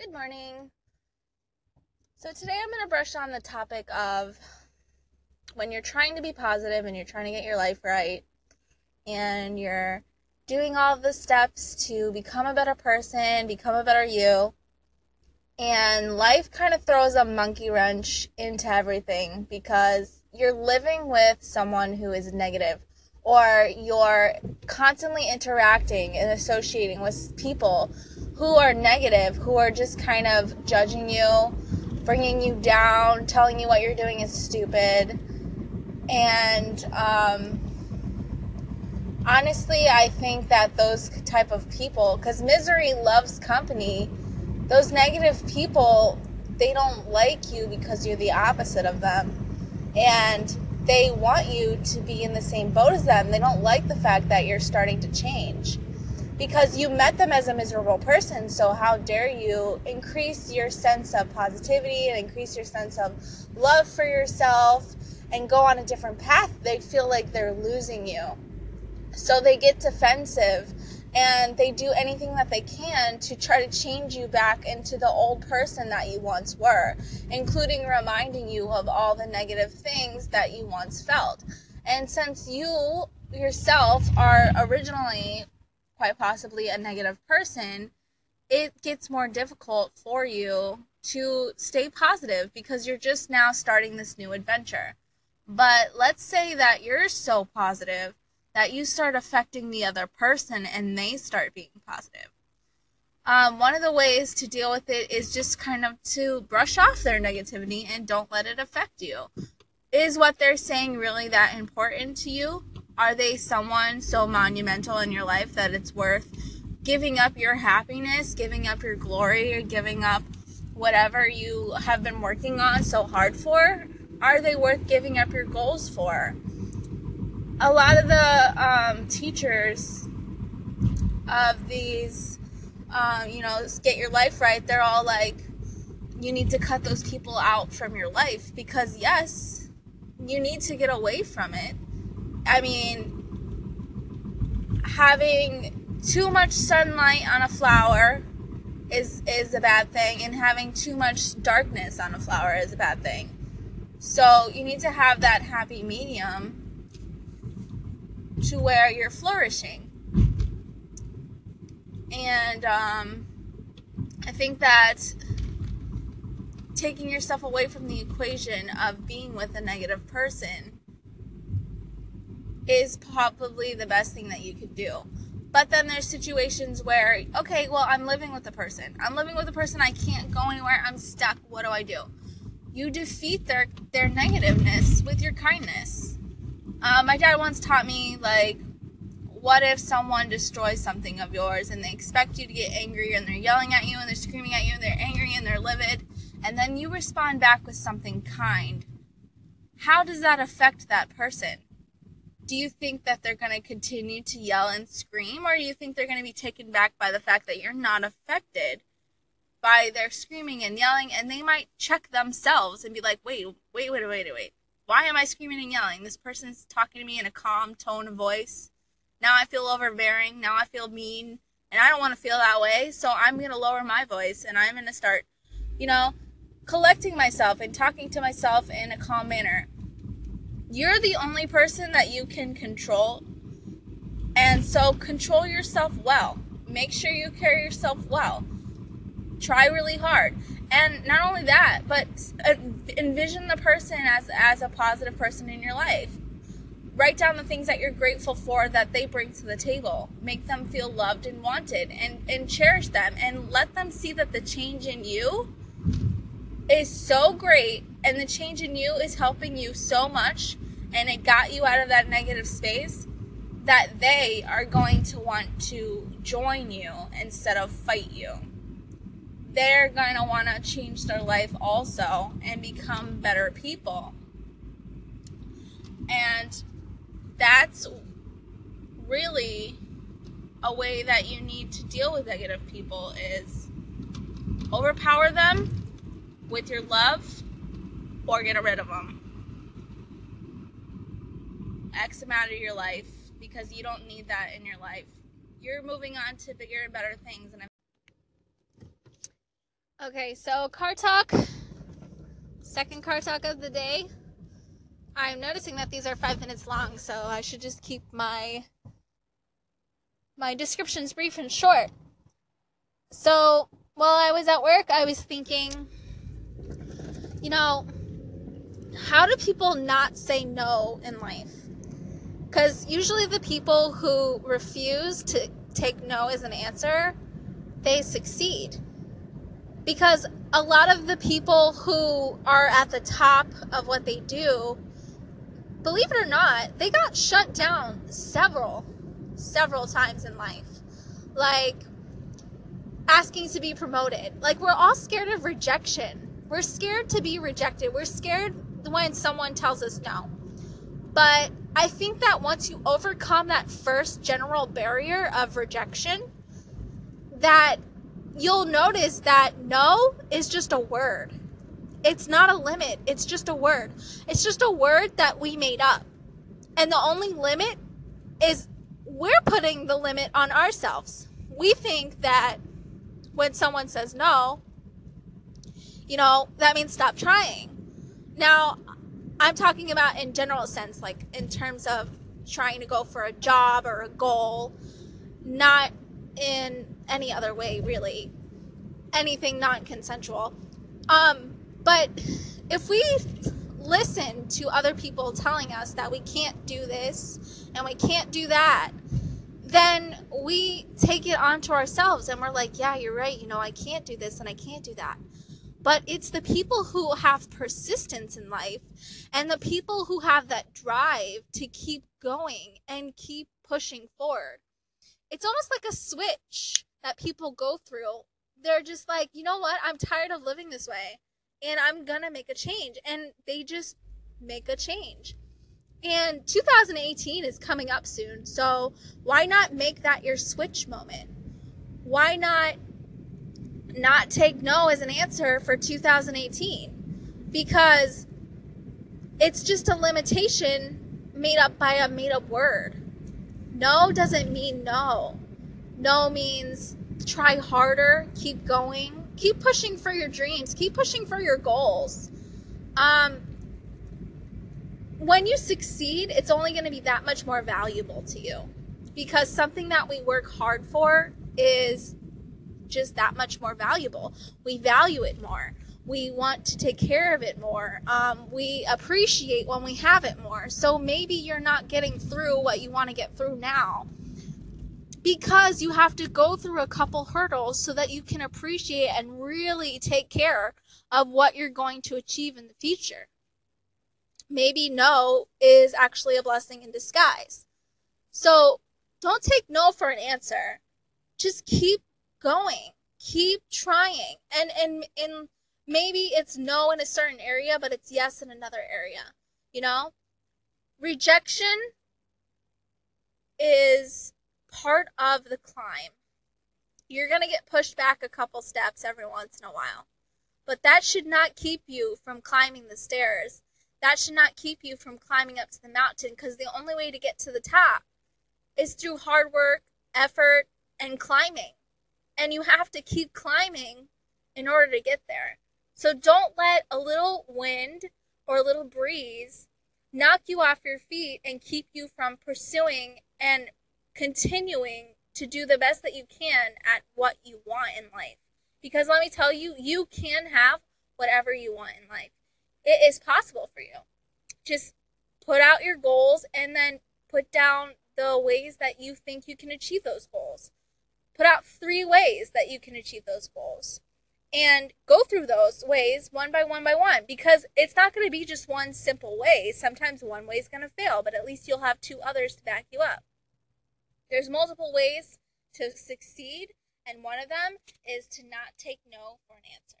Good morning. So, today I'm going to brush on the topic of when you're trying to be positive and you're trying to get your life right and you're doing all the steps to become a better person, become a better you, and life kind of throws a monkey wrench into everything because you're living with someone who is negative or you're constantly interacting and associating with people who are negative, who are just kind of judging you, bringing you down, telling you what you're doing is stupid. And um, honestly, I think that those type of people, because misery loves company, those negative people, they don't like you because you're the opposite of them. And they want you to be in the same boat as them. They don't like the fact that you're starting to change because you met them as a miserable person. So, how dare you increase your sense of positivity and increase your sense of love for yourself and go on a different path? They feel like they're losing you. So, they get defensive and they do anything that they can to try to change you back into the old person that you once were, including reminding you of all the negative things that you once felt. And since you yourself are originally quite possibly a negative person, it gets more difficult for you to stay positive because you're just now starting this new adventure. But let's say that you're so positive that you start affecting the other person and they start being positive. Um, one of the ways to deal with it is just kind of to brush off their negativity and don't let it affect you. Is what they're saying really that important to you? Are they someone so monumental in your life that it's worth giving up your happiness, giving up your glory, or giving up whatever you have been working on so hard for? Are they worth giving up your goals for? A lot of the um, teachers of these, um, you know, get your life right, they're all like, you need to cut those people out from your life because, yes, you need to get away from it I mean, having too much sunlight on a flower is is a bad thing, and having too much darkness on a flower is a bad thing. So you need to have that happy medium to where you're flourishing. And um, I think that taking yourself away from the equation of being with a negative person is probably the best thing that you could do. But then there's situations where, okay, well, I'm living with a person. I'm living with a person. I can't go anywhere. I'm stuck. What do I do? You defeat their their negativeness with your kindness. Uh, my dad once taught me like, what if someone destroys something of yours and they expect you to get angry and they're yelling at you and they're screaming at you and they're angry and they're livid, and then you respond back with something kind? How does that affect that person? do you think that they're going to continue to yell and scream, or do you think they're going to be taken back by the fact that you're not affected by their screaming and yelling, and they might check themselves and be like, wait, wait, wait, wait, wait. Why am I screaming and yelling? This person's talking to me in a calm tone of voice. Now I feel overbearing. Now I feel mean. And I don't want to feel that way. So I'm going to lower my voice and I'm going to start, you know, collecting myself and talking to myself in a calm manner you're the only person that you can control. And so control yourself well. Make sure you carry yourself well. Try really hard. And not only that, but uh, envision the person as as a positive person in your life. Write down the things that you're grateful for that they bring to the table. Make them feel loved and wanted and and cherish them and let them see that the change in you is so great and the change in you is helping you so much and it got you out of that negative space that they are going to want to join you instead of fight you. They're going to want to change their life also and become better people. And that's really a way that you need to deal with negative people is overpower them with your love or get rid of them. X amount of your life because you don't need that in your life. You're moving on to bigger and better things and Okay, so car talk. Second car talk of the day. I'm noticing that these are five minutes long, so I should just keep my my descriptions brief and short. So while I was at work, I was thinking, you know, how do people not say no in life? Because usually the people who refuse to take no as an answer, they succeed because a lot of the people who are at the top of what they do, believe it or not, they got shut down several, several times in life. Like asking to be promoted. Like we're all scared of rejection. We're scared to be rejected. We're scared when someone tells us no. But I think that once you overcome that first general barrier of rejection, that you'll notice that no is just a word. It's not a limit, it's just a word. It's just a word that we made up. And the only limit is we're putting the limit on ourselves. We think that when someone says no, you know, that means stop trying. Now, I'm talking about in general sense, like in terms of trying to go for a job or a goal, not in any other way, really. Anything non consensual. Um, but if we listen to other people telling us that we can't do this and we can't do that, then we take it onto ourselves and we're like, yeah, you're right. You know, I can't do this and I can't do that. But it's the people who have persistence in life and the people who have that drive to keep going and keep pushing forward it's almost like a switch that people go through. They're just like, you know what? I'm tired of living this way and I'm going to make a change. And they just make a change. And 2018 is coming up soon. So why not make that your switch moment? Why not not take no as an answer for 2018? Because it's just a limitation made up by a made up word. No doesn't mean no. No means try harder, keep going, keep pushing for your dreams, keep pushing for your goals. Um, when you succeed, it's only going to be that much more valuable to you because something that we work hard for is just that much more valuable. We value it more we want to take care of it more. Um, we appreciate when we have it more. So maybe you're not getting through what you want to get through now because you have to go through a couple hurdles so that you can appreciate and really take care of what you're going to achieve in the future. Maybe no is actually a blessing in disguise. So don't take no for an answer. Just keep going. Keep trying. And and and maybe it's no in a certain area, but it's yes in another area. You know? Rejection is part of the climb. You're going to get pushed back a couple steps every once in a while. But that should not keep you from climbing the stairs. That should not keep you from climbing up to the mountain because the only way to get to the top is through hard work, effort, and climbing. And you have to keep climbing in order to get there. So don't let a little wind or a little breeze knock you off your feet and keep you from pursuing and continuing to do the best that you can at what you want in life. Because let me tell you, you can have whatever you want in life. It is possible for you. Just put out your goals and then put down the ways that you think you can achieve those goals. Put out three ways that you can achieve those goals and go through those ways one by one by one because it's not going to be just one simple way. Sometimes one way is going to fail, but at least you'll have two others to back you up. There's multiple ways to succeed, and one of them is to not take no for an answer.